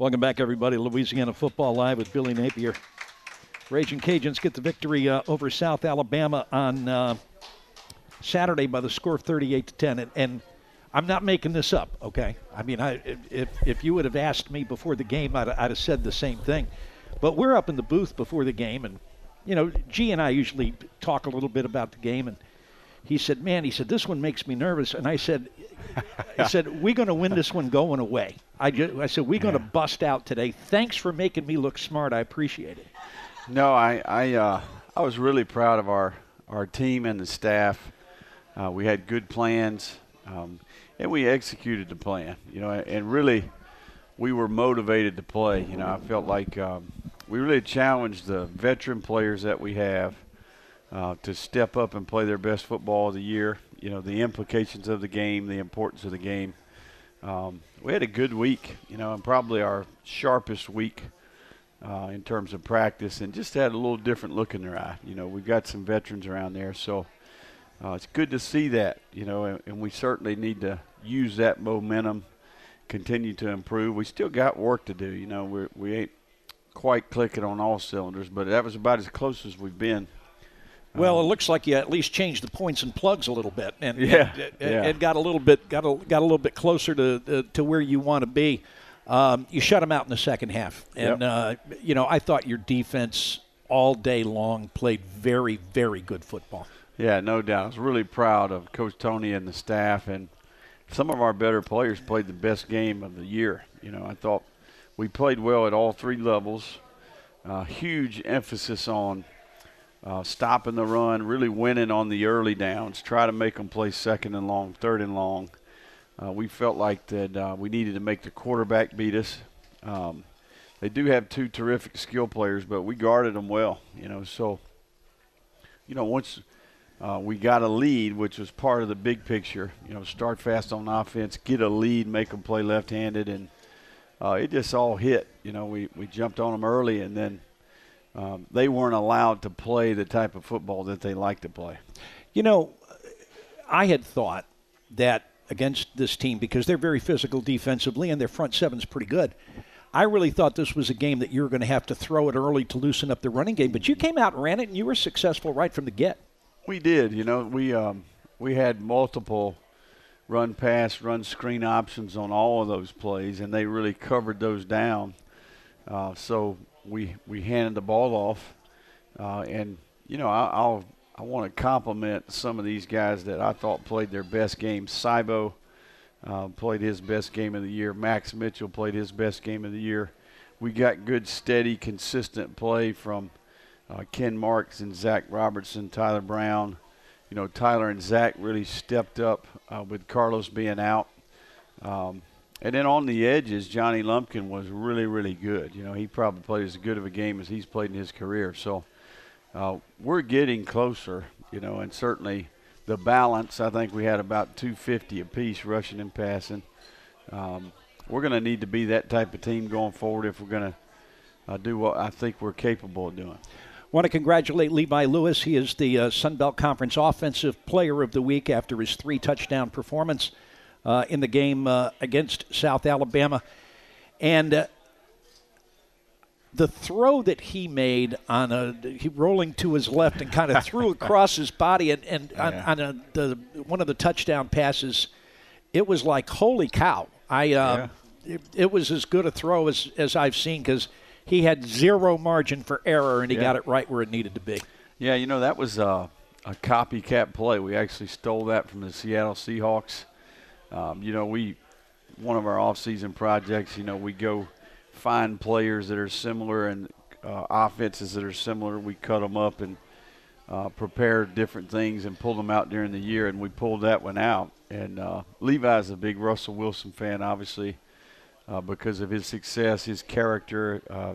Welcome back, everybody. Louisiana Football Live with Billy Napier. Ragin' Cajuns get the victory uh, over South Alabama on uh, Saturday by the score of 38 to 10. And, and, I'm not making this up, okay? I mean, I, if, if you would have asked me before the game, I'd, I'd have said the same thing. But we're up in the booth before the game, and, you know, G and I usually talk a little bit about the game. And he said, Man, he said, this one makes me nervous. And I said, I said, we're going to win this one going away. I, just, I said, we're going to bust out today. Thanks for making me look smart. I appreciate it. No, I I uh, I was really proud of our our team and the staff. Uh, we had good plans, um, and we executed the plan. You know, and really, we were motivated to play. You know, I felt like um, we really challenged the veteran players that we have uh, to step up and play their best football of the year. You know, the implications of the game, the importance of the game. Um, we had a good week, you know, and probably our sharpest week uh, in terms of practice, and just had a little different look in their eye. You know, we've got some veterans around there, so uh, it's good to see that. You know, and, and, we certainly need to use that momentum, continue to improve. We still got work to do. You know, we we ain't quite clicking on all cylinders, but that was about as close as we've been. Well, it looks like you at least changed the points and plugs a little bit, and yeah, and, yeah. and got a little bit got a, got a little bit closer to uh, to where you want to be. Um, you shut them out in the second half, and yep. uh, you know I thought your defense all day long played very, very good football. Yeah, no doubt. I was really proud of Coach Toney and the staff, and some of our better players played the best game of the year. You know, I thought we played well at all three levels. Uh, huge emphasis on uh, stopping the run, really winning on the early downs, try to make them play second and long, third and long uh, we felt like that uh, we needed to make the quarterback beat us. Um, they do have two terrific skill players, but we guarded them well. You know, so you know once uh, we got a lead, which was part of the big picture. You know, start fast on offense, get a lead, make them play left-handed, and uh, it just all hit. You know, we we jumped on them early, and then um, they weren't allowed to play the type of football that they like to play. You know, I had thought that against this team because they're very physical defensively and their front seven's pretty good. I really thought this was a game that you were going to have to throw it early to loosen up the running game, but you came out and ran it, and you were successful right from the get. We did. You know, we um, we had multiple run pass, run screen options on all of those plays, and they really covered those down. Uh, so we we handed the ball off, uh, and you know I, I'll I want to compliment some of these guys that I thought played their best game. Cybo uh, played his best game of the year. Max Mitchell played his best game of the year. We got good, steady, consistent play from uh, Ken Marks and Zach Robertson, Tyler Brown. You know, Tyler and Zach really stepped up uh, with Carlos being out. Um, and then on the edges, Johnny Lumpkin was really, really good. You know, he probably played as good of a game as he's played in his career. So uh, we're getting closer, you know, and certainly the balance. I think we had about 250 apiece rushing and passing. Um, we're going to need to be that type of team going forward if we're going to uh, do what I think we're capable of doing. Want to congratulate Levi Lewis. He is the uh, Sun Belt Conference Offensive Player of the Week after his three touchdown performance uh, in the game uh, against South Alabama. And uh, the throw that he made on a he rolling to his left and kind of threw across his body and, and on, yeah. on a, the one of the touchdown passes, it was like holy cow! I uh, Yeah. it, it was as good a throw as as I've seen because he had zero margin for error and he Yeah. got it right where it needed to be. Yeah, you know that was uh, a copycat play. We actually stole that from the Seattle Seahawks. Um, you know, we one of our off-season projects. You know, we go find players that are similar and uh, offenses that are similar. We cut them up and uh, prepare different things and pull them out during the year. And we pulled that one out. And uh, Levi's a big Russell Wilson fan, obviously, uh, because of his success, his character, uh,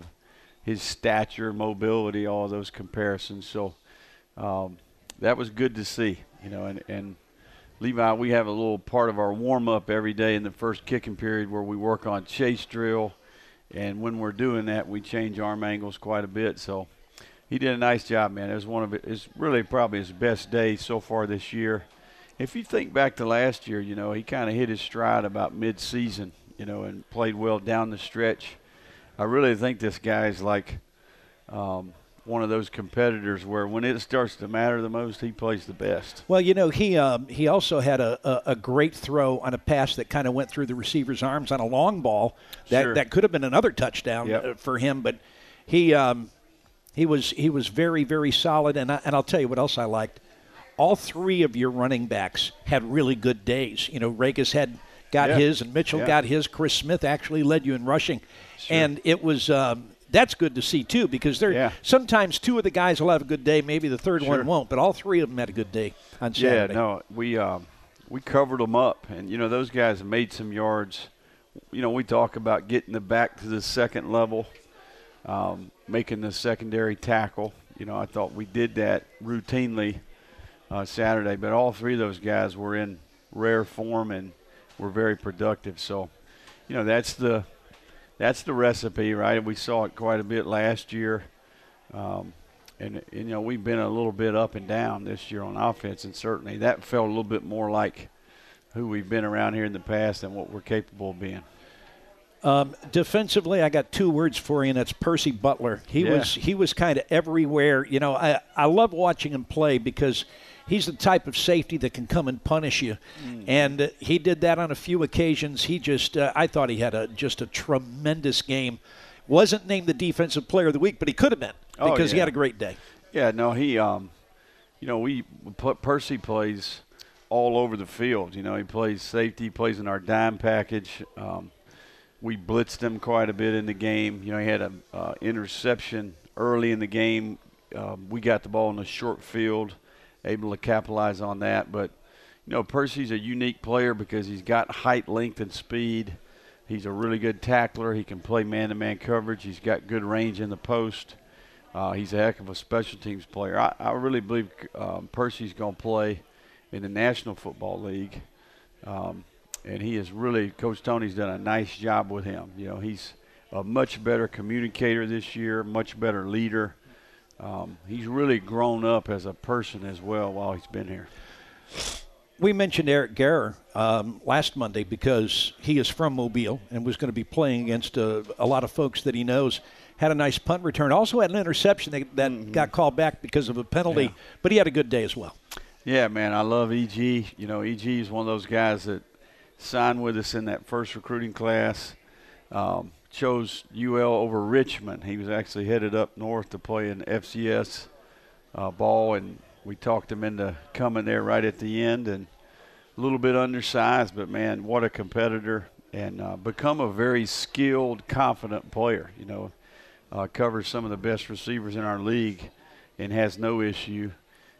his stature, mobility, all those comparisons. So um, that was good to see, you know. And, and Levi, we have a little part of our warm up every day in the first kicking period where we work on chase drill and when we're doing that, we change arm angles quite a bit. So he did a nice job, man. It was one of his really probably his best day so far this year. If you think back to last year, you know he kind of hit his stride about mid-season, you know, and played well down the stretch. I really think this guy's like um, one of those competitors where when it starts to matter the most, he plays the best. Well, you know, he um, he also had a, a, a, great throw on a pass that kind of went through the receiver's arms on a long ball that sure. that could have been another touchdown yep. Uh, for him, but he um, he was he was very very solid. And I, and I'll tell you what else I liked. All three of your running backs had really good days. You know, Ragas had got yeah. his, and Mitchell yeah. got his. Chris Smith actually led you in rushing, sure. and it was. Um, that's good to see too because they're yeah. sometimes two of the guys will have a good day, maybe the third sure. one won't, but all three of them had a good day on Saturday. Yeah, no, we um, we covered them up, and you know those guys made some yards. You know, we talk about getting the back to the second level, um, making the secondary tackle. You know, I thought we did that routinely uh, Saturday, but all three of those guys were in rare form and were very productive. So, you know, that's the that's the recipe, right? We saw it quite a bit last year. Um, and, you know, we've been a little bit up and down this year on offense, and certainly that felt a little bit more like who we've been around here in the past and what we're capable of being. Um, defensively, I got two words for you, and that's Percy Butler. He Yeah. was he was kind of everywhere. You know, I I love watching him play because he's the type of safety that can come and punish you, and uh, he did that on a few occasions. He just uh, I thought he had a just a tremendous game. Wasn't named the defensive player of the week, but he could have been Oh, because he had a great day. Yeah, no, he, um, you know, we Percy plays all over the field. You know, he plays safety, plays in our dime package. Um, we blitzed him quite a bit in the game. You know, he had an uh, interception early in the game. Um, we got the ball in the short field, able to capitalize on that. But you know, Percy's a unique player because he's got height, length, and speed. He's a really good tackler. He can play man-to-man coverage. He's got good range in the post. Uh, he's a heck of a special teams player. I, I really believe um, Percy's going to play in the National Football League. Um, and he is really, Coach Toney's done a nice job with him. You know, he's a much better communicator this year, much better leader. Um, he's really grown up as a person as well while he's been here. We mentioned Eric Garror um, last Monday because he is from Mobile and was going to be playing against uh, a lot of folks that he knows. Had a nice punt return. Also had an interception that, that mm-hmm. got called back because of a penalty, Yeah. but he had a good day as well. Yeah, man, I love EG. You know, EG is one of those guys that signed with us in that first recruiting class. Um, chose UL over Richmond. He was actually headed up north to play in FCS uh, ball, and we talked him into coming there right at the end. And a little bit undersized, but man, what a competitor! And uh, become a very skilled, confident player. You know, uh, covers some of the best receivers in our league, and has no issue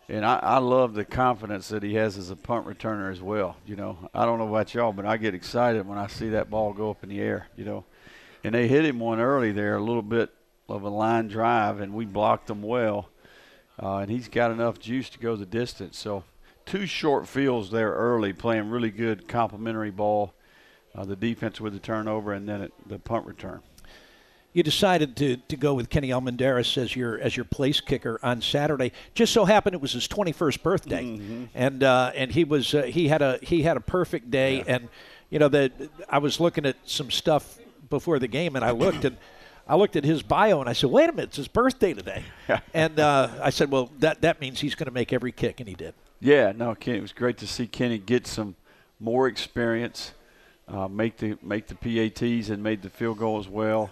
and I, I love the confidence that he has as a punt returner as well. You know, I don't know about y'all, but I get excited when I see that ball go up in the air. You know, and they hit him one early there, a little bit of a line drive, and we blocked them well. Uh, and he's got enough juice to go the distance. So two short fields there early, playing really good complementary ball. Uh, the defense with the turnover, and then it, the punt return you decided to, to go with Kenny Almendares as your as your place kicker on Saturday. Just so happened it was his 21st birthday, mm-hmm. and uh, and he was uh, he had a he had a perfect day. Yeah. And you know that I was looking at some stuff before the game, and I looked and I looked at his bio, and I said, "Wait a minute, it's his birthday today." and uh, I said, "Well, that that means he's going to make every kick," and he did. Yeah, no, Kenny. It was great to see Kenny get some more experience, uh, make the make the PATs, and made the field goal as well.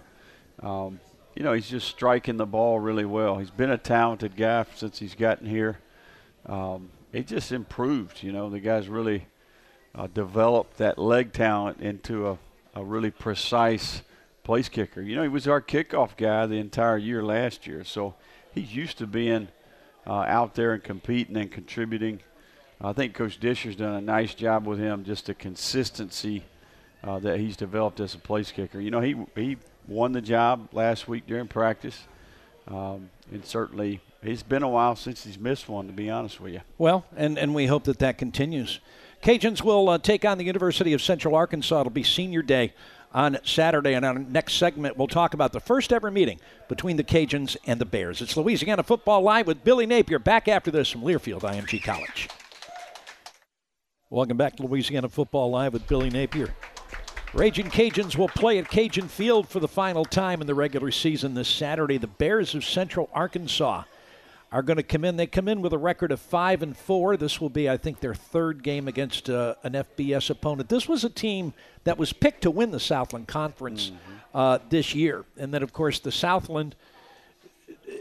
Um, you know, he's just striking the ball really well. He's been a talented guy since he's gotten here. Um, he just improved. You know, the guy's really uh, developed that leg talent into a, a really precise place kicker. You know, he was our kickoff guy the entire year last year, so he's used to being uh, out there and competing and contributing. I think Coach Disher's done a nice job with him, just the consistency uh, that he's developed as a place kicker. You know, he he won the job last week during practice. Um, and certainly, it's been a while since he's missed one, to be honest with you. Well, and, and we hope that that continues. Cajuns will uh, take on the University of Central Arkansas. It'll be senior day on Saturday. And our next segment, we'll talk about the first ever meeting between the Cajuns and the Bears. It's Louisiana Football Live with Billy Napier. Back after this from Learfield IMG College. Welcome back to Louisiana Football Live with Billy Napier. Ragin' Cajuns will play at Cajun Field for the final time in the regular season this Saturday. The Bears of Central Arkansas are going to come in. They come in with a record of five and four. This will be, I think, their third game against uh, an FBS opponent. This was a team that was picked to win the Southland Conference mm-hmm. uh, this year, and then, of course, the Southland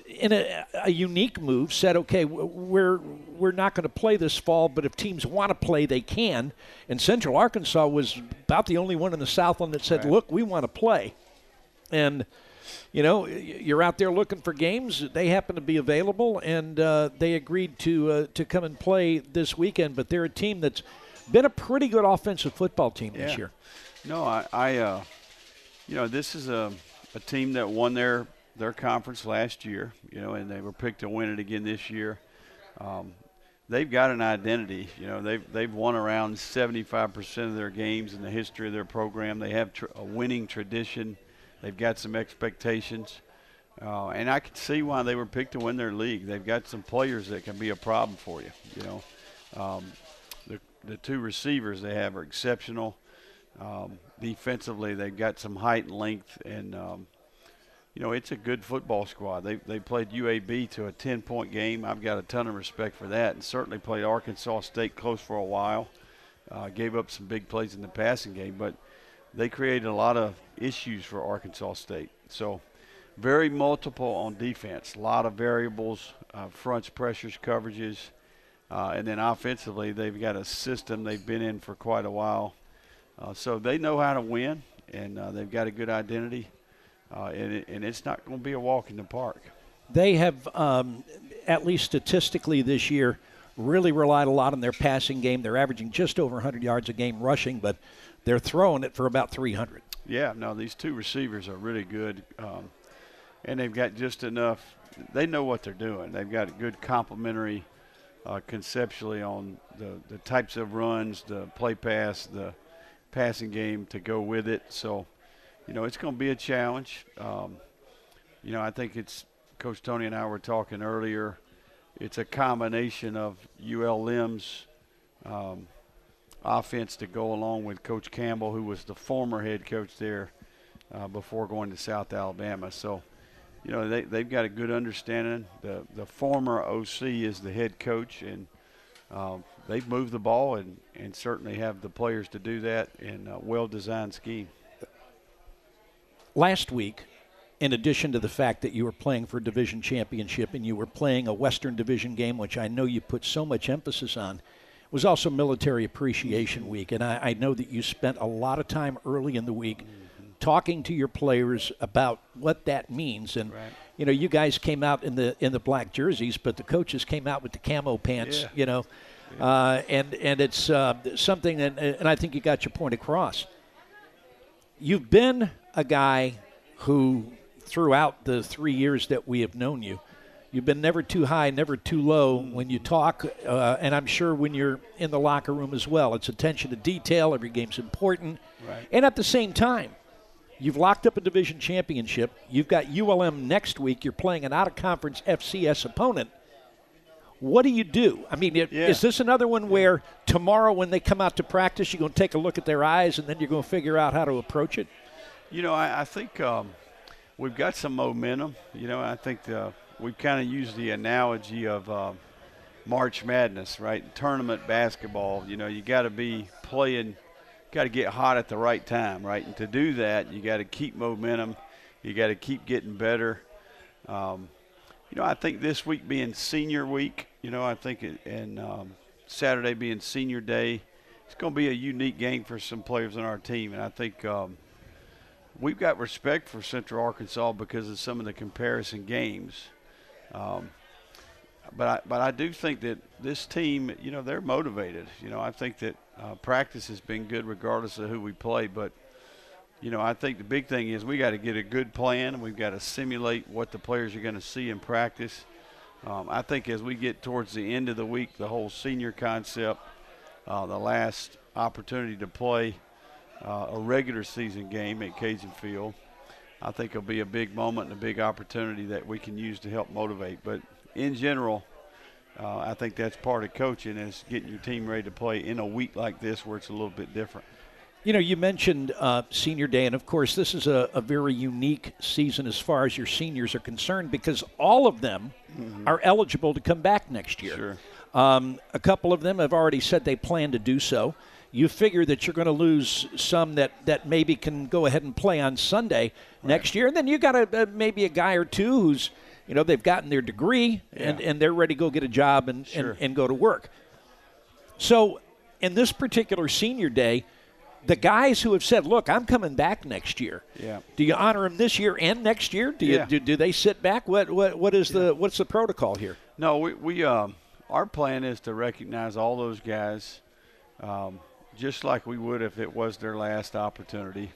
in a, a, unique move, said, "Okay, we're we're not going to play this fall, but if teams want to play, they can." And Central Arkansas was about the only one in the Southland that said, right. "Look, we want to play." And you know, you're out there looking for games. They happen to be available, and uh, they agreed to uh, to come and play this weekend. But they're a team that's been a pretty good offensive football team yeah. this year. No, I, I uh, you know, this is a a team that won their their conference last year, you know, and they were picked to win it again this year. Um, they've got an identity. You know, they've they've won around 75% of their games in the history of their program. They have tr- a winning tradition. They've got some expectations, uh, and I can see why they were picked to win their league. They've got some players that can be a problem for you. You know, um, the the two receivers they have are exceptional. Um, defensively, they've got some height and length, and um, you know, it's a good football squad. They they played UAB to a 10 point game. I've got a ton of respect for that, and certainly played Arkansas State close for a while. Uh, gave up some big plays in the passing game, but they created a lot of issues for Arkansas State. So, very multiple on defense. A lot of variables, uh, fronts, pressures, coverages, uh, and then offensively, they've got a system they've been in for quite a while. Uh, so they know how to win, and uh, they've got a good identity uh, and, it, and it's not going to be a walk in the park. They have, um, at least statistically this year, really relied a lot on their passing game. They're averaging just over 100 yards a game rushing, but they're throwing it for about 300. Yeah, no, these two receivers are really good, um, and they've got just enough. They know what they're doing. They've got good complementary uh, conceptually on the, the types of runs, the play pass, the passing game to go with it. So you know, it's going to be a challenge. Um, you know, I think it's Coach Toney and I were talking earlier. It's a combination of ULM's um, offense to go along with Coach Campbell, who was the former head coach there uh, before going to South Alabama. So, you know, they, they've got a good understanding. The, the former OC is the head coach, and um, they've moved the ball and, and certainly have the players to do that in a well designed scheme last week, in addition to the fact that you were playing for a division championship and you were playing a Western Division game, which I know you put so much emphasis on, was also Military Appreciation Week. And I, I know that you spent a lot of time early in the week mm-hmm. talking to your players about what that means. And right. you know, you guys came out in the in the black jerseys, but the coaches came out with the camo pants. Yeah. You know, yeah. uh, and and it's uh, something, and, and I think you got your point across. You've been a guy who, throughout the three years that we have known you, you've been never too high, never too low when you talk, uh, and I'm sure when you're in the locker room as well. It's attention to detail. Every game's important, right. and at the same time, you've locked up a division championship. You've got ULM next week. You're playing an out-of-conference FCS opponent. What do you do? I mean, yeah. is this another one where tomorrow, when they come out to practice, you're going to take a look at their eyes and then you're going to figure out how to approach it? You know, I, I think um, we've got some momentum. You know, I think uh, we've kind of used the analogy of uh, March Madness, right? Tournament basketball. You know, you got to be playing, got to get hot at the right time, right? And to do that, you got to keep momentum. You got to keep getting better. Um, you know, I think this week being senior week, you know, I think, it, and um, Saturday being senior day, it's going to be a unique game for some players on our team. And I think um, – we've got respect for Central Arkansas because of some of the comparison games. Um, but I, but I do think that this team, you know, they're motivated. You know, I think that uh, practice has been good regardless of who we play. But you know, I think the big thing is we got to get a good plan. And we've got to simulate what the players are going to see in practice. Um, I think as we get towards the end of the week, the whole senior concept, uh, the last opportunity to play uh, a regular season game at Cajun Field. I think it'll be a big moment and a big opportunity that we can use to help motivate. But in general, uh, I think that's part of coaching is getting your team ready to play in a week like this where it's a little bit different. You know, you mentioned uh, senior day, and of course, this is a, a, very unique season as far as your seniors are concerned because all of them mm-hmm. are eligible to come back next year. Sure. Um, a couple of them have already said they plan to do so. You figure that you're going to lose some that, that maybe can go ahead and play on Sunday right. next year, and then you got a, maybe a guy or two who's, you know, they've gotten their degree yeah. and, and they're ready to go get a job and, sure. and, and go to work. So, in this particular senior day, the guys who have said, "Look, I'm coming back next year." Yeah. Do you honor them this year and next year? Do you yeah. do, do they sit back? What what what is yeah. the what's the protocol here? No, we we um our plan is to recognize all those guys, um, just like we would if it was their last opportunity.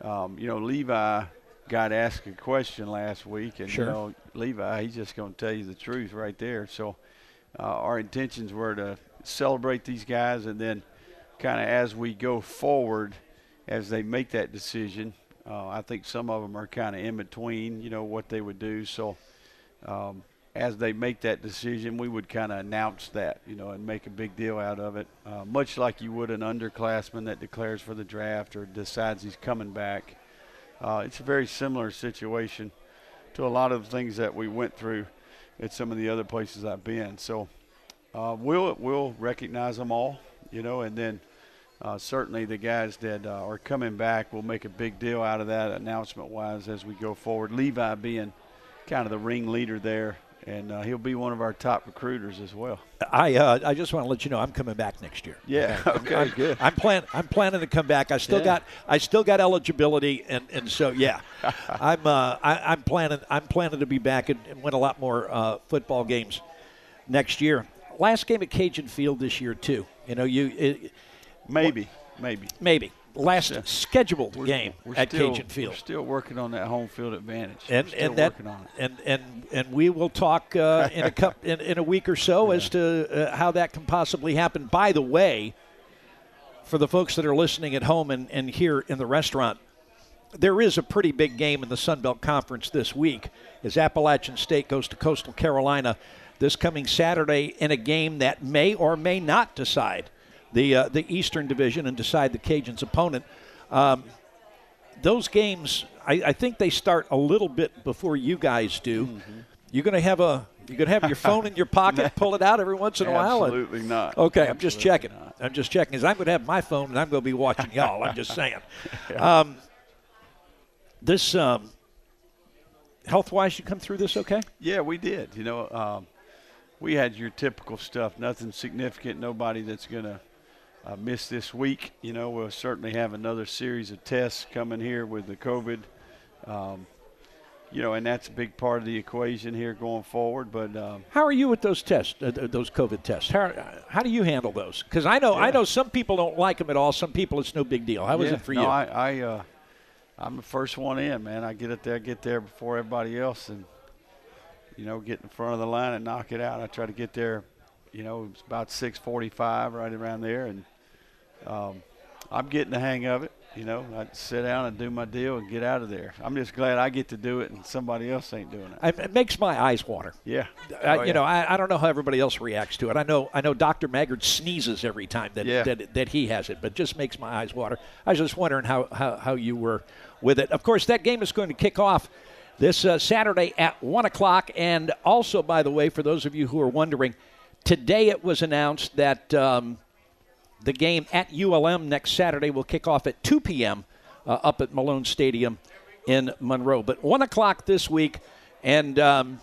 Um, you know, Levi got asked a question last week, and sure. you know, Levi, he's just going to tell you the truth right there. So, uh, our intentions were to celebrate these guys, and then kind of as we go forward, as they make that decision. Uh, I think some of them are kind of in between, you know, what they would do. So um, as they make that decision, we would kind of announce that, you know, and make a big deal out of it, uh, much like you would an underclassman that declares for the draft or decides he's coming back. Uh, it's a very similar situation to a lot of the things that we went through at some of the other places I've been. So uh, we'll we'll recognize them all, you know, and then uh, certainly the guys that uh, are coming back will make a big deal out of that announcement wise as we go forward. Levi being kind of the ringleader there, and uh, he'll be one of our top recruiters as well. I uh, I just want to let you know I'm coming back next year. Yeah, okay, I'm, good. I'm plan I'm planning to come back. I still yeah. got I still got eligibility, and, and so yeah, I'm uh, I, am planning I'm planning to be back and, and win a lot more uh, football games next year. Last game at Cajun Field this year too. You know you. It, Maybe, maybe, maybe last yeah. scheduled we're, game we're at still, Cajun Field. We're still working on that home field advantage. And and that and and and we will talk uh, in a cup in, in a week or so yeah. as to uh, how that can possibly happen. By the way, for the folks that are listening at home and, and here in the restaurant, there is a pretty big game in the Sun Belt Conference this week as Appalachian State goes to Coastal Carolina this coming Saturday in a game that may or may not decide the uh, the Eastern Division and decide the Cajuns' opponent. Um, those games, I, I, think they start a little bit before you guys do. Mm-hmm. You're going to have a you're going to have your phone in your pocket, pull it out every once in a while. Absolutely not. Okay, Absolutely I'm just checking. Not. I'm just checking because I'm going to have my phone and I'm going to be watching y'all. I'm just saying. yeah. um, this um, health wise, you come through this okay? Yeah, we did. You know, um, we had your typical stuff. Nothing significant. Nobody that's going to uh, missed this week. You know, we'll certainly have another series of tests coming here with the COVID. Um, you know, and that's a big part of the equation here going forward. But um, how are you with those tests, uh, those COVID tests? How, how do you handle those? Because I know yeah. I know some people don't like them at all. Some people it's no big deal. How was yeah. it for no, you? I, I uh, I'm the first one in, man. I get it there, get there before everybody else, and you know, get in front of the line and knock it out. I try to get there. You know, it's about 6:45, right around there, and um, I'm getting the hang of it. You know, I sit down and do my deal and get out of there. I'm just glad I get to do it and somebody else ain't doing it. It makes my eyes water. Yeah. I, oh, you know, I, I don't know how everybody else reacts to it. I know I know Dr. Maggard sneezes every time that, yeah. that, that he has it, but just makes my eyes water. I was just wondering how, how, how you were with it. Of course, that game is going to kick off this uh, Saturday at 1 o'clock. And also, by the way, for those of you who are wondering, today it was announced that. Um, the game at ULM next Saturday will kick off at 2 p.m. Uh, up at Malone Stadium in Monroe. But 1 o'clock this week, and um,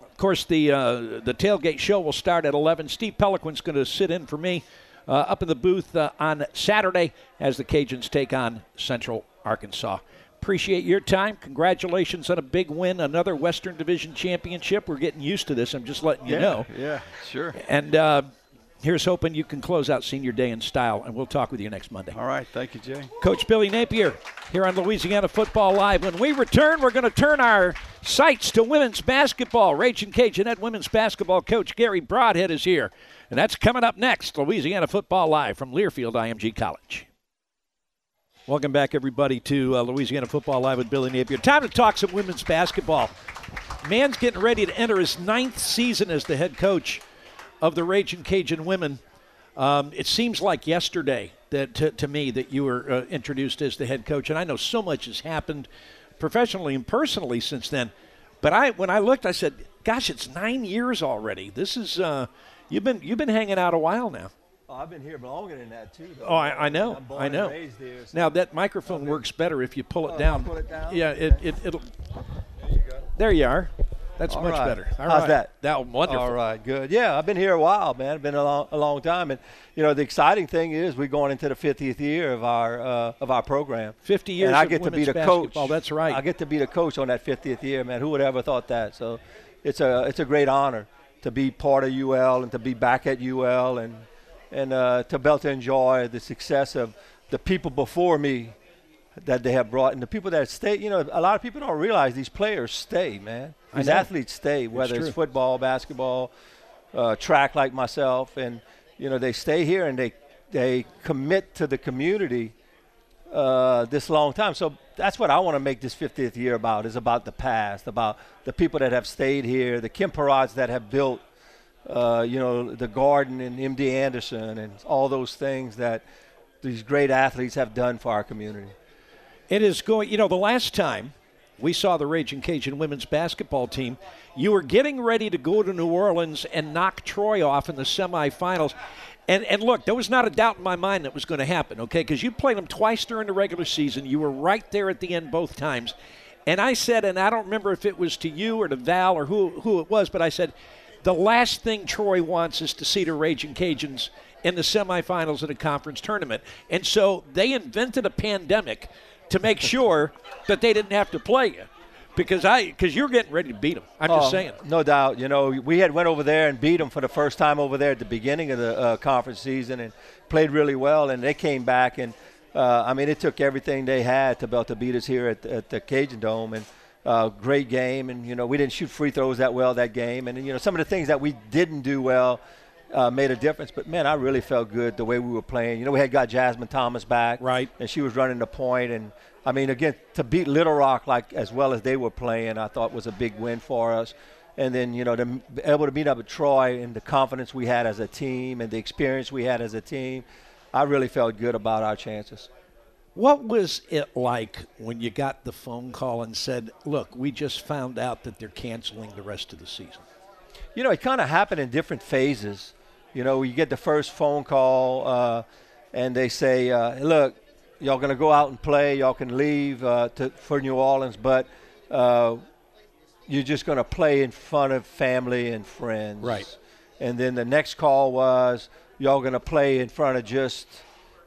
of course, the, uh, the tailgate show will start at 11. Steve Peloquin's going to sit in for me uh, up in the booth uh, on Saturday as the Cajuns take on Central Arkansas. Appreciate your time. Congratulations on a big win, another Western Division championship. We're getting used to this. I'm just letting you yeah, know. Yeah, sure. And uh, Here's hoping you can close out senior day in style, and we'll talk with you next Monday. All right. Thank you, Jay. Coach Billy Napier here on Louisiana Football Live. When we return, we're going to turn our sights to women's basketball. Ragin' Cajunette women's basketball coach Garry Brodhead is here, and that's coming up next. Louisiana Football Live from Learfield IMG College. Welcome back, everybody, to uh, Louisiana Football Live with Billy Napier. Time to talk some women's basketball. Man's getting ready to enter his ninth season as the head coach of the Ragin' Cajun women. Um, it seems like yesterday that to, to me that you were uh, introduced as the head coach, and I know so much has happened professionally and personally since then. But I, when I looked, I said, "Gosh, it's nine years already. This is uh, you've been you've been hanging out a while now." Oh, I've been here longer than that too. Though. Oh, I, I know, I know. And raised here, so Now that microphone works better if you pull it Oh, down. pull it down? Yeah, it, it it'll. There you are. That's All much right. better. All How's right. that? That wonderful. All right, good. Yeah, I've been here a while, man. I've been a long, a long time, and you know the exciting thing is we're going into the 50th year of our uh, of our program. 50 years and I of get to be the coach. That's right. I get to be the coach on that 50th year, man. Who would ever thought that? So, it's a it's a great honor to be part of UL and to be back at UL and and uh, to be able to enjoy the success of the people before me that they have brought and the people that stay. You know, a lot of people don't realize these players stay, man. These athletes stay, whether true. it's football, basketball, uh, track like myself, and you know they stay here and they they commit to the community uh, this long time. So that's what I want to make this 50th year about. Is about the past, about the people that have stayed here, the Kim Parades that have built, uh, you know, the Garden and MD Anderson and all those things that these great athletes have done for our community. It is going, you know, the last time we saw the Ragin' Cajun women's basketball team, you were getting ready to go to New Orleans and knock Troy off in the semifinals. And, and look, there was not a doubt in my mind that was going to happen, okay? Because you played them twice during the regular season. You were right there at the end both times. And I said, and I don't remember if it was to you or to Val or who, who it was, but I said, the last thing Troy wants is to see the Ragin' Cajuns in the semifinals of the conference tournament. And so they invented a pandemic to make sure that they didn't have to play you. Because I, because you're getting ready to beat them. I'm just Oh, saying. No doubt. You know, we had went over there and beat them for the first time over there at the beginning of the uh, conference season and played really well. And they came back and, uh, I mean, it took everything they had to be able to beat us here at, at the Cajun Dome. And uh, great game. And you know, we didn't shoot free throws that well that game. And you know, some of the things that we didn't do well. Uh, made a difference, but man, I really felt good the way we were playing. You know, we had got Jasmine Thomas back, Right. and she was running the point. point and I mean again to beat Little Rock like as well as they were playing I thought was a big win for us and then you know to be able to meet up with Troy and the confidence we had as a team and the experience we had as a team I really felt good about our chances What was it like when you got the phone call and said, "Look, we just found out that they're canceling the rest of the season"? you know, it kind of happened in different phases. You know, you get the first phone call, uh, and they say, uh, "Look, y'all going to go out and play. Y'all can leave uh, to, for New Orleans, but uh, you're just going to play in front of family and friends." Right. And then the next call was, "Y'all going to play in front of just,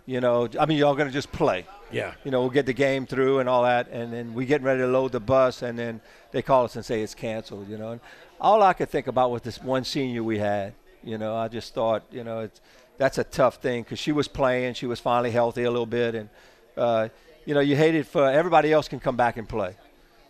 you know, I mean, y'all going to just play." Yeah. you know, we'll get the game through and all that, and then we getting ready to load the bus, and then they call us and say it's canceled. You know, and all I could think about was this one senior we had. You know, I just thought, you know, it's that's a tough thing because she was playing, she was finally healthy a little bit, and uh, you know, you hate it for everybody else can come back and play,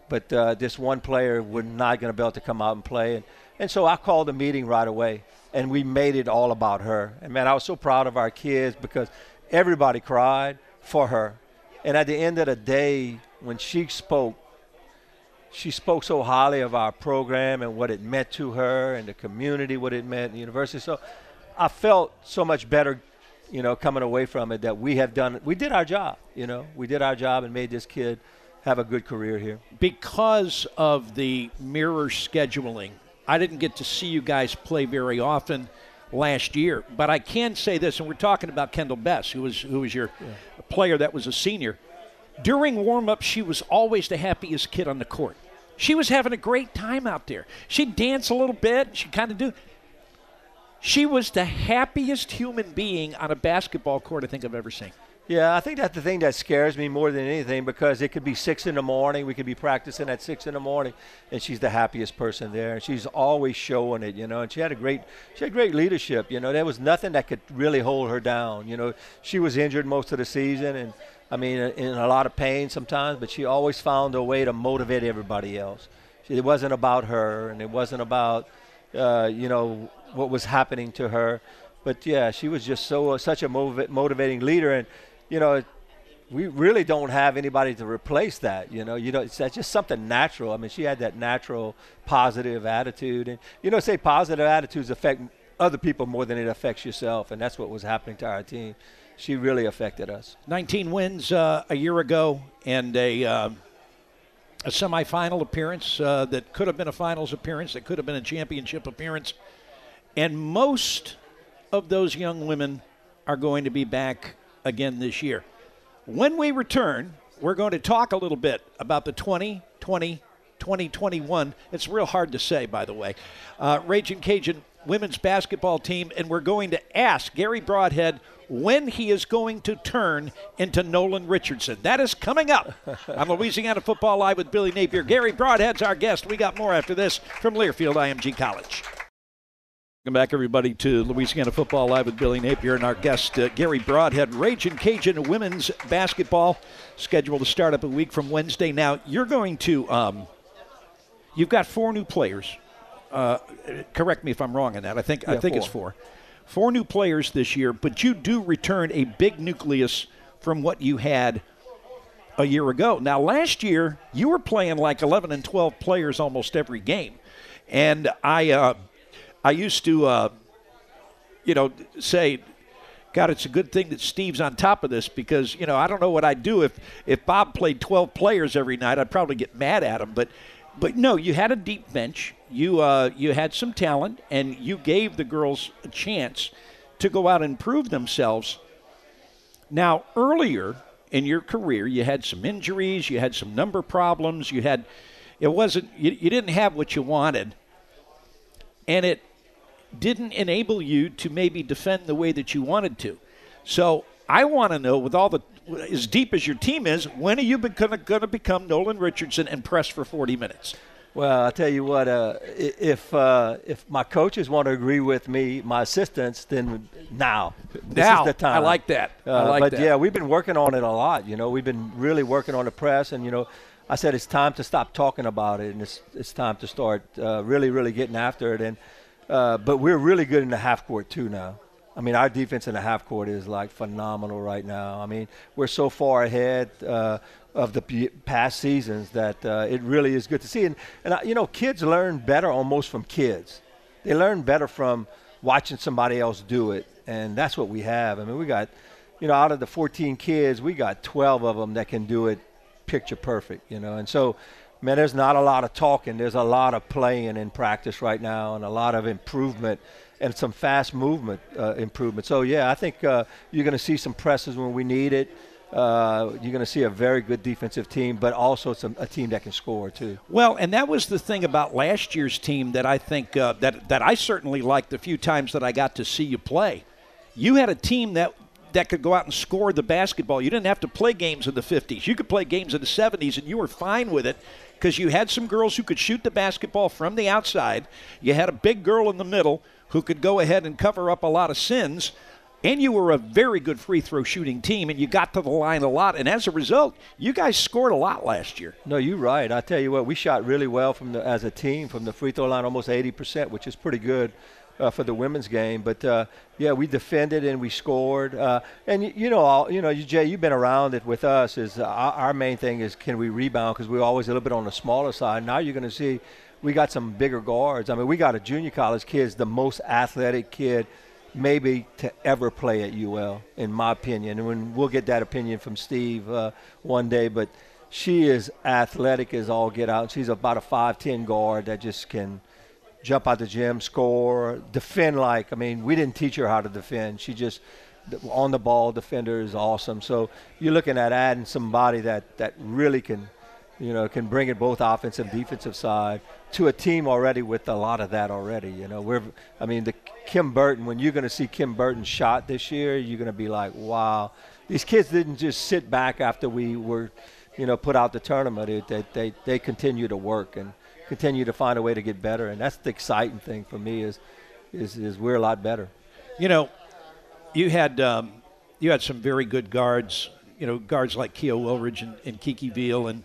but uh, this one player was not going to be able to come out and play, and and so I called a meeting right away, and we made it all about her. And man, I was so proud of our kids because everybody cried for her. And at the end of the day, when she spoke, she spoke so highly of our program and what it meant to her and the community, what it meant, in the university. So I felt so much better, you know, coming away from it that we have done, we did our job, you know, we did our job and made this kid have a good career here. because of the mirror scheduling, I didn't get to see you guys play very often last year. But I can say this, and we're talking about Kendall Bess, who was who was your player that was a senior. During warm up, she was always the happiest kid on the court. She was having a great time out there. She'd dance a little bit. She kind of do. She was the happiest human being on a basketball court I think I've ever seen. Yeah, I think that's the thing that scares me more than anything because it could be six in the morning. We could be practicing at six in the morning, and she's the happiest person there, and she's always showing it, you know. And she had a great, she had great leadership, you know. There was nothing that could really hold her down, you know. She was injured most of the season, and I mean, in a lot of pain sometimes, but she always found a way to motivate everybody else. It wasn't about her, and it wasn't about, uh, you know, what was happening to her. But yeah, she was just so such a motiva- motivating leader, and you know, we really don't have anybody to replace that. You know, you know, it's that's just something natural. I mean, she had that natural positive attitude, and you know, say positive attitudes affect other people more than it affects yourself, and that's what was happening to our team. She really affected us. 19 wins uh, a year ago and a, uh, a semifinal appearance uh, that could have been a finals appearance, that could have been a championship appearance. And most of those young women are going to be back again this year. When we return, we're going to talk a little bit about the 2020 2021. It's real hard to say, by the way. Uh, Ragin' Cajun women's basketball team, and we're going to ask Garry Brodhead when he is going to turn into Nolan Richardson. That is coming up on Louisiana Football Live with Billy Napier. Garry Brodhead's our guest. We got more after this from Learfield IMG College. Welcome back, everybody, to Louisiana Football Live with Billy Napier and our guest, uh, Garry Brodhead. Ragin' Cajun women's basketball scheduled to start up a week from Wednesday. Now, you're going to, um, you've got four new players. Uh, correct me if I'm wrong on that. I think Yeah, I think four. it's four. Four new players this year, but you do return a big nucleus from what you had a year ago. Now, last year you were playing like 11 and 12 players almost every game, and I uh, I used to uh, you know say. God, it's a good thing that Steve's on top of this because you know I don't know what I'd do if if Bob played 12 players every night. I'd probably get mad at him. But but no, you had a deep bench. You uh, you had some talent, and you gave the girls a chance to go out and prove themselves. Now, earlier in your career, you had some injuries, you had some number problems, you had it wasn't you, you didn't have what you wanted, and it didn't enable you to maybe defend the way that you wanted to. So I want to know, with all the as deep as your team is, when are you going to become Nolan Richardson and press for 40 minutes? Well, I tell you what, uh, if uh, if my coaches want to agree with me, my assistants, then now, this now, is the time. I like that. I Uh, like but that. yeah, we've been working on it a lot. You know, we've been really working on the press, and you know, I said it's time to stop talking about it, and it's it's time to start uh, really, really getting after it. And uh, but we're really good in the half court too now. I mean, our defense in the half court is like phenomenal right now. I mean, we're so far ahead uh, of the past seasons that uh, it really is good to see. And, and you know, kids learn better almost from kids. They learn better from watching somebody else do it, and that's what we have. I mean, we got, you know, out of the 14 kids, we got 12 of them that can do it picture perfect, you know. And so, man, there's not a lot of talking. There's a lot of playing in practice right now, and a lot of improvement and some fast movement uh, improvement. So yeah, I think uh, you're going to see some presses when we need it. Uh, you're going to see a very good defensive team, but also some, a team that can score too. Well, and that was the thing about last year's team that I think uh, that that I certainly liked the few times that I got to see you play. You had a team that that could go out and score the basketball. You didn't have to play games in the 50s. You could play games in the 70s, and you were fine with it because you had some girls who could shoot the basketball from the outside. You had a big girl in the middle who could go ahead and cover up a lot of sins. And you were a very good free throw shooting team, and you got to the line a lot. And as a result, you guys scored a lot last year. No, you're right. I tell you what, we shot really well from the as a team from the free throw line, almost 80%, which is pretty good uh, for the women's game. But uh, yeah, we defended and we scored. Uh, and y- you know, all, you know, you, Jay, you've been around it with us. Is uh, our, our main thing is can we rebound because we're always a little bit on the smaller side. Now you're going to see we got some bigger guards. I mean, we got a junior college kid, the most athletic kid maybe to ever play at UL, in my opinion. And we'll get that opinion from Steve uh, one day, but she is athletic as all get out. She's about a 5'10 guard that just can jump out the gym, score, defend like. I mean, we didn't teach her how to defend. She just on the ball defender is awesome. So you're looking at adding somebody that that really can, you know, can bring it both offensive and defensive side to a team already with a lot of that already. You know, we're I mean the Kim Burton. When you're going to see Kim Burton shot this year, you're going to be like, wow, these kids didn't just sit back after we were, you know, put out the tournament. It, they, they they continue to work and continue to find a way to get better, and that's the exciting thing for me is is is we're a lot better. You know, you had um, you had some very good guards. You know, guards like Keo Wilridge and, and Kiki Veal and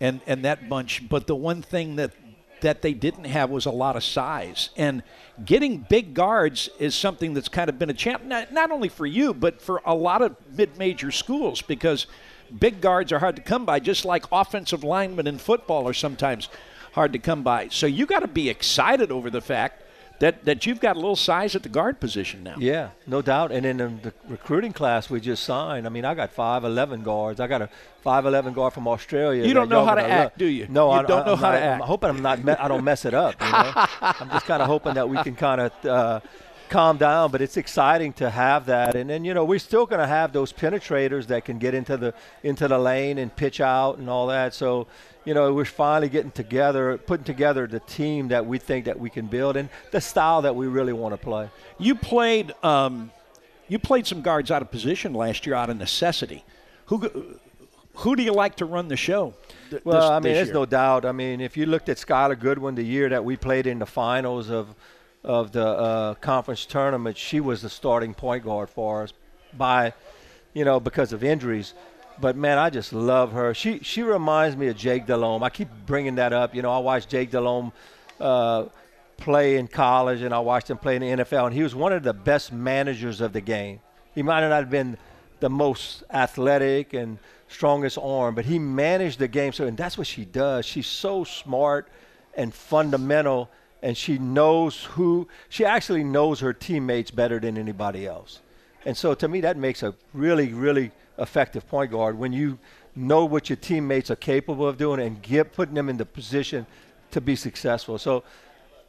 and and that bunch. But the one thing that that they didn't have was a lot of size. And getting big guards is something that's kind of been a champ, not, not only for you, but for a lot of mid-major schools because big guards are hard to come by, just like offensive linemen in football are sometimes hard to come by. So you got to be excited over the fact that that you've got a little size at the guard position now. Yeah, no doubt. And in the recruiting class we just signed, I mean, I got five eleven guards. I got a five eleven guard from Australia. You don't know how to act, do you? No, you I don't I, know I'm how not, to act. I'm hoping I'm not. Me- I don't mess it up. You know? I'm just kind of hoping that we can kind of. Uh, calm down but it's exciting to have that and then you know we're still going to have those penetrators that can get into the into the lane and pitch out and all that so you know, we're finally getting together, putting together the team that we think that we can build and the style that we really want to play. You played, um, you played some guards out of position last year out of necessity. Who, who do you like to run the show? Th- well, this, I mean, there's no doubt. I mean, if you looked at Skylar Goodwin the year that we played in the finals of of the uh, conference tournament, she was the starting point guard for us by, you know, because of injuries but man, I just love her. She she reminds me of Jake Delhomme. I keep bringing that up. You know, I watched Jake Delhomme uh, play in college, and I watched him play in the NFL, and he was one of the best managers of the game. He might not have been the most athletic and strongest arm, but he managed the game. So, and that's what she does. She's so smart and fundamental, and she knows who. She actually knows her teammates better than anybody else. And so, to me, that makes a really, really effective point guard when you know what your teammates are capable of doing and get putting them in the position to be successful. So,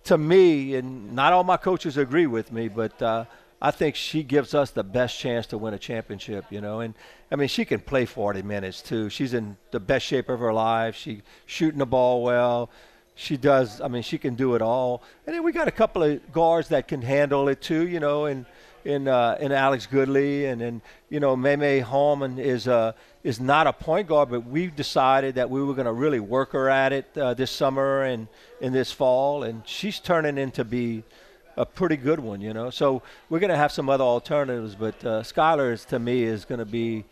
to me, and not all my coaches agree with me, but uh, I think she gives us the best chance to win a championship. You know, and I mean, she can play 40 minutes too. She's in the best shape of her life. She shooting the ball well. She does. I mean, she can do it all. And then we got a couple of guards that can handle it too. You know, and in uh, in Alex Goodley, and then you know Maymay Holman is uh, is not a point guard, but we decided that we were going to really work her at it uh, this summer and in this fall, and she's turning into be a pretty good one, you know. So we're going to have some other alternatives, but uh, Skylar is to me is going to be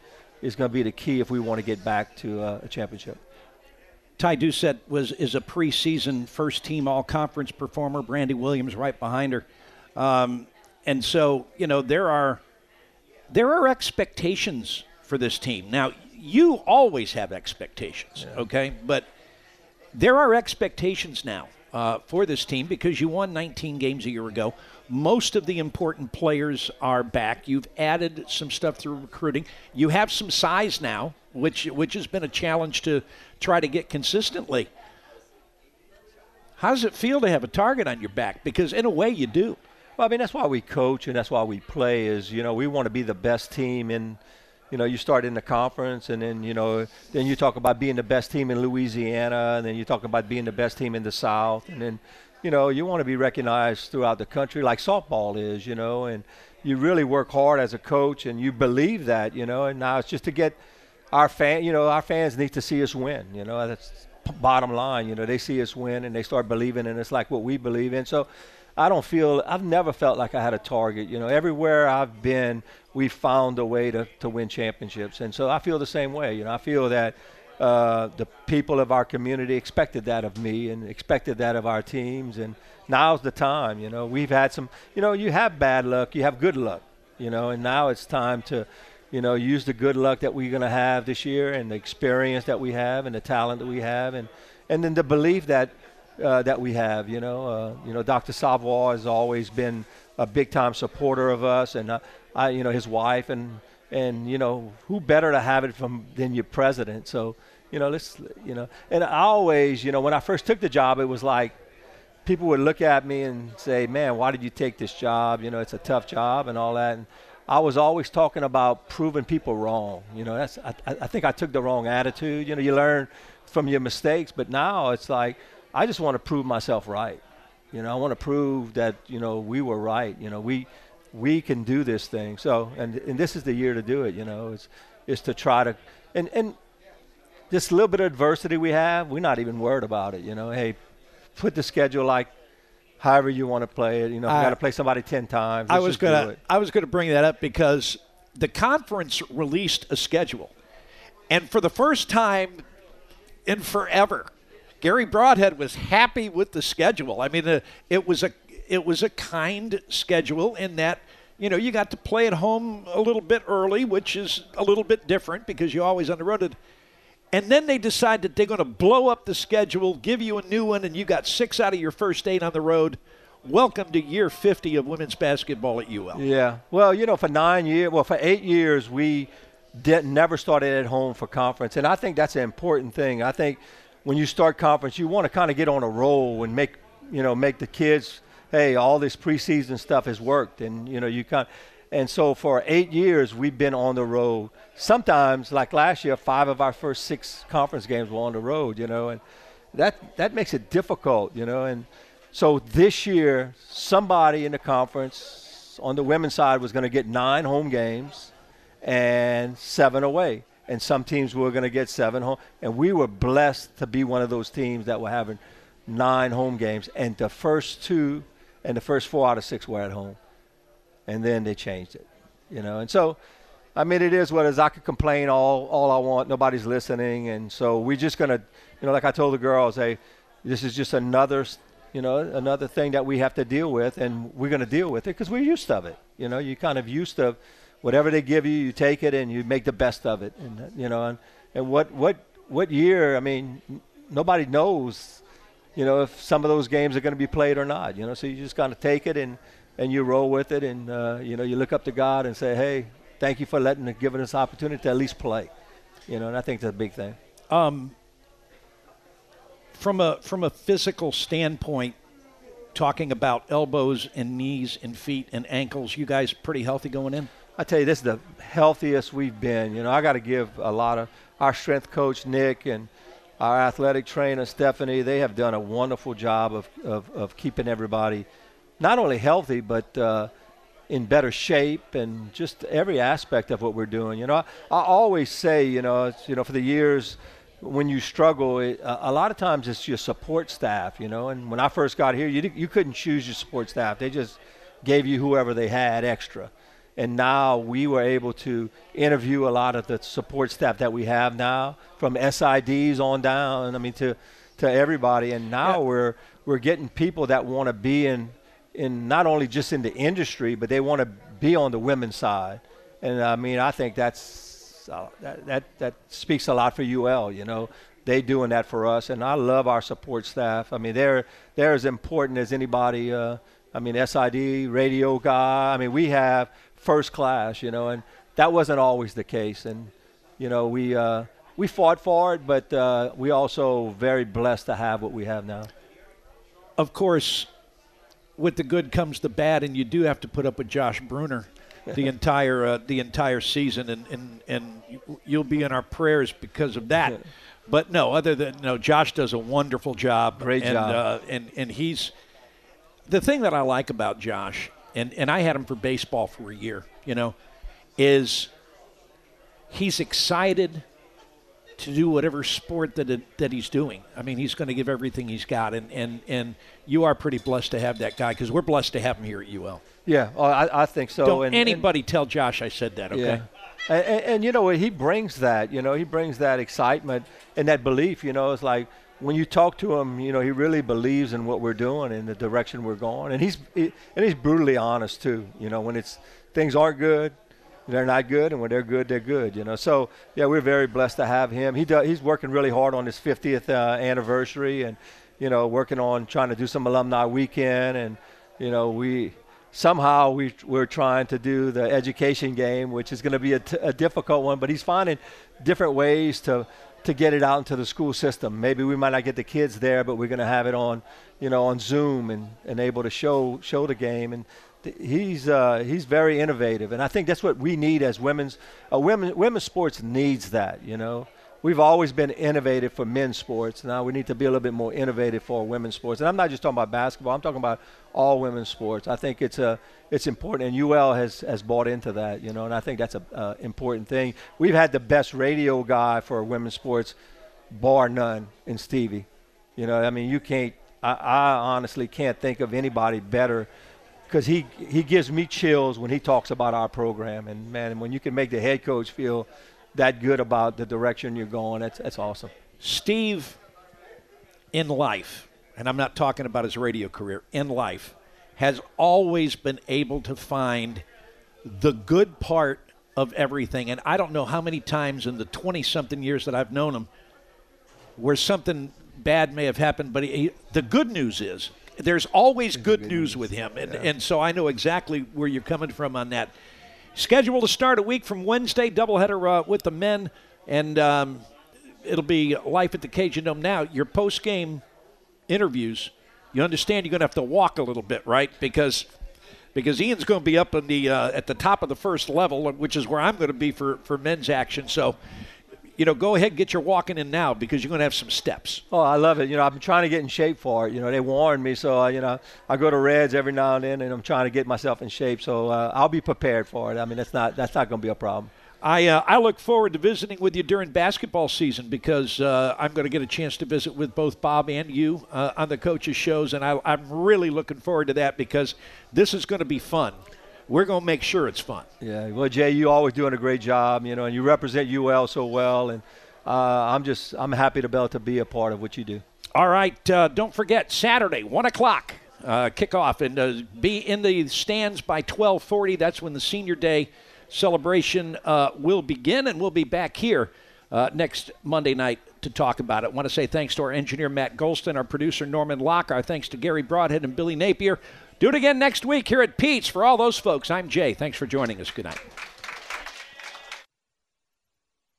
is going to be the key if we want to get back to uh, a championship. Ty Doucette was is a preseason first team all conference performer. Brandy Williams right behind her. Um, and so you know there are there are expectations for this team. Now you always have expectations, yeah. okay? But there are expectations now uh, for this team because you won 19 games a year ago. Most of the important players are back. You've added some stuff through recruiting. You have some size now, which which has been a challenge to try to get consistently. How does it feel to have a target on your back? Because in a way, you do. Well, I mean, that's why we coach and that's why we play. Is you know we want to be the best team in. You know, you start in the conference, and then you know, then you talk about being the best team in Louisiana, and then you talk about being the best team in the South, and then, you know, you want to be recognized throughout the country, like softball is, you know, and you really work hard as a coach, and you believe that, you know, and now it's just to get our fan, you know, our fans need to see us win, you know, that's bottom line, you know, they see us win and they start believing, and it's like what we believe in, so I don't feel I've never felt like I had a target. You know, everywhere I've been, we found a way to, to win championships, and so I feel the same way. You know, I feel that uh, the people of our community expected that of me and expected that of our teams, and now's the time. You know, we've had some. You know, you have bad luck, you have good luck. You know, and now it's time to. You know, use the good luck that we're going to have this year, and the experience that we have, and the talent that we have, and and then the belief that uh, that we have. You know, uh, you know, Dr. Savoie has always been a big time supporter of us, and I, you know, his wife, and and you know, who better to have it from than your president? So, you know, let's, you know, and I always, you know, when I first took the job, it was like people would look at me and say, "Man, why did you take this job? You know, it's a tough job and all that." And I was always talking about proving people wrong. You know, that's I, I think I took the wrong attitude. You know, you learn from your mistakes, but now it's like I just want to prove myself right. You know, I want to prove that you know we were right. You know, we we can do this thing. So, and and this is the year to do it. You know, it's is to try to and and this little bit of adversity we have, we're not even worried about it. You know, hey, put the schedule like however you want to play it. You know, you got to play somebody ten times. I was gonna I was gonna bring that up because the conference released a schedule, and for the first time in forever, Garry Brodhead was happy with the schedule. I mean, uh, it was a it was a kind schedule in that you know you got to play at home a little bit early, which is a little bit different because you always on the road. And then they decide that they're going to blow up the schedule, give you a new one, and you got six out of your first eight on the road. welcome to year 50 of women's basketball at UL. Yeah. Well, you know, for nine years, well, for eight years, we did never started at home for conference, and I think that's an important thing. I think when you start conference, you want to kind of get on a roll and make you know make the kids, hey, all this preseason stuff has worked, and you know you kind. And so for eight years, we've been on the road. Sometimes, like last year, five of our first six conference games were on the road. You know, and that that makes it difficult. You know, and so this year, somebody in the conference on the women's side was going to get nine home games and seven away. And some teams were going to get seven home. And we were blessed to be one of those teams that were having nine home games. And the first two and the first four out of six were at home. And then they changed it, you know. And so, I mean, it is what it is. I could complain all, all I want. Nobody's listening. And so we're just to, you know, like I told the girls, hey, this is just another you know, another thing that we have to deal with, and we're to deal with it because we're used to it. You know, you're kind of used to whatever they give you, you take it and you make the best of it. And you know, and, and what what what year? I mean, nobody knows, you know, if some of those games are going to be played or not. You know, so you just kind of take it and and you roll with it, and uh, you know, you look up to God and say, hey, thank you for letting and giving us opportunity to at least play. You know, and I think that's a big thing. Um, from a from a physical standpoint, talking about elbows and knees and feet and ankles, you guys pretty healthy going in. I tell you, this is the healthiest we've been. You know, I got to give a lot of our strength coach Nick and our athletic trainer Stephanie. They have done a wonderful job of of, of keeping everybody not only healthy but uh, in better shape and just every aspect of what we're doing. You know, I, I always say, you know, you know, for the years when you struggle, it, a lot of times it's your support staff, you know. And when I first got here, you you couldn't choose your support staff; they just gave you whoever they had extra. And now we were able to interview a lot of the support staff that we have now, from SIDs on down. I mean, to to everybody. And now yeah. we're we're getting people that want to be in in not only just in the industry, but they want to be on the women's side. And I mean, I think that's uh, that, that that speaks a lot for UL. You know, they doing that for us, and I love our support staff. I mean, they're they're as important as anybody. Uh, I mean, SID, radio guy. I mean, we have first class. You know, and that wasn't always the case. And you know, we uh, we fought for it, but uh, we also very blessed to have what we have now. Of course, with the good comes the bad, and you do have to put up with Josh Bruner the entire uh, the entire season, and, and and you'll be in our prayers because of that. But no, other than no, Josh does a wonderful job. Great and, job. Uh, and and he's the thing that I like about Josh, and and I had him for baseball for a year. You know, is he's excited to do whatever sport that it, that he's doing. I mean, he's going to give everything he's got, and and and you are pretty blessed to have that guy because we're blessed to have him here at UL. Yeah, I, I think so. Don't and, anybody and, tell Josh I said that, okay? Yeah. And, and, and, you know, he brings that, you know, he brings that excitement and that belief, you know, it's like when you talk to him, you know, he really believes in what we're doing and the direction we're going. And he's, he, and he's brutally honest too, you know, when it's, things aren't good, they're not good, and when they're good, they're good. You know, so yeah, we're very blessed to have him. He he's working really hard on his 50th uh, anniversary, and you know, working on trying to do some alumni weekend, and you know, we somehow we, we're trying to do the education game, which is going to be a, t- a difficult one. But he's finding different ways to to get it out into the school system. Maybe we might not get the kids there, but we're going to have it on, you know, on Zoom and, and able to show show the game. And th- he's uh, he's very innovative, and I think that's what we need as women's uh, women women's sports needs that. You know, we've always been innovative for men's sports. Now we need to be a little bit more innovative for women's sports. And I'm not just talking about basketball. I'm talking about all women's sports. I think it's a it's important, and UL has has bought into that. You know, and I think that's a uh, important thing. We've had the best radio guy for women's sports, bar none, in Stevie. You know, I mean, you can't. I, I honestly can't think of anybody better because he he gives me chills when he talks about our program. And man, when you can make the head coach feel that good about the direction you're going. That's that's awesome. Steve, in life, and I'm not talking about his radio career, in life, has always been able to find the good part of everything. And I don't know how many times in the 20 something years that I've known him where something bad may have happened, but he, the good news is there's always good, news with him, and, and so I know exactly where you're coming from on that. Scheduled to start a week from Wednesday, doubleheader uh, with the men, and um, it'll be life at the Cajun Dome. Now, your post game interviews, you understand you're going to have to walk a little bit, right? Because because Ian's going to be up in the uh, at the top of the first level, which is where I'm going to be for for men's action. So, you know, go ahead and get your walking in now because you're going to have some steps. Oh, I love it. You know, I've been trying to get in shape for it. You know, they warned me, so uh, you know, I go to Reds every now and then, and I'm trying to get myself in shape. So uh, I'll be prepared for it. I mean, that's not that's not going to be a problem. I uh, I look forward to visiting with you during basketball season because uh, I'm going to get a chance to visit with both Bob and you uh, on the coaches shows, and I, I'm really looking forward to that because this is going to be fun. We're going to make sure it's fun. Yeah. Well, Jay, you always doing a great job. You know, and you represent UL so well, and uh, I'm just I'm happy to be able to be a part of what you do. All right, uh, don't forget Saturday, one o'clock uh, kickoff, and uh, be in the stands by 12:40. That's when the senior day celebration uh, will begin, and we'll be back here uh, next Monday night to talk about it. I want to say thanks to our engineer Matt Golston, our producer Norman Locke, our thanks to Garry Brodhead and Billy Napier. Do it again next week here at Pete's. For all those folks, I'm Jay. Thanks for joining us. Good night.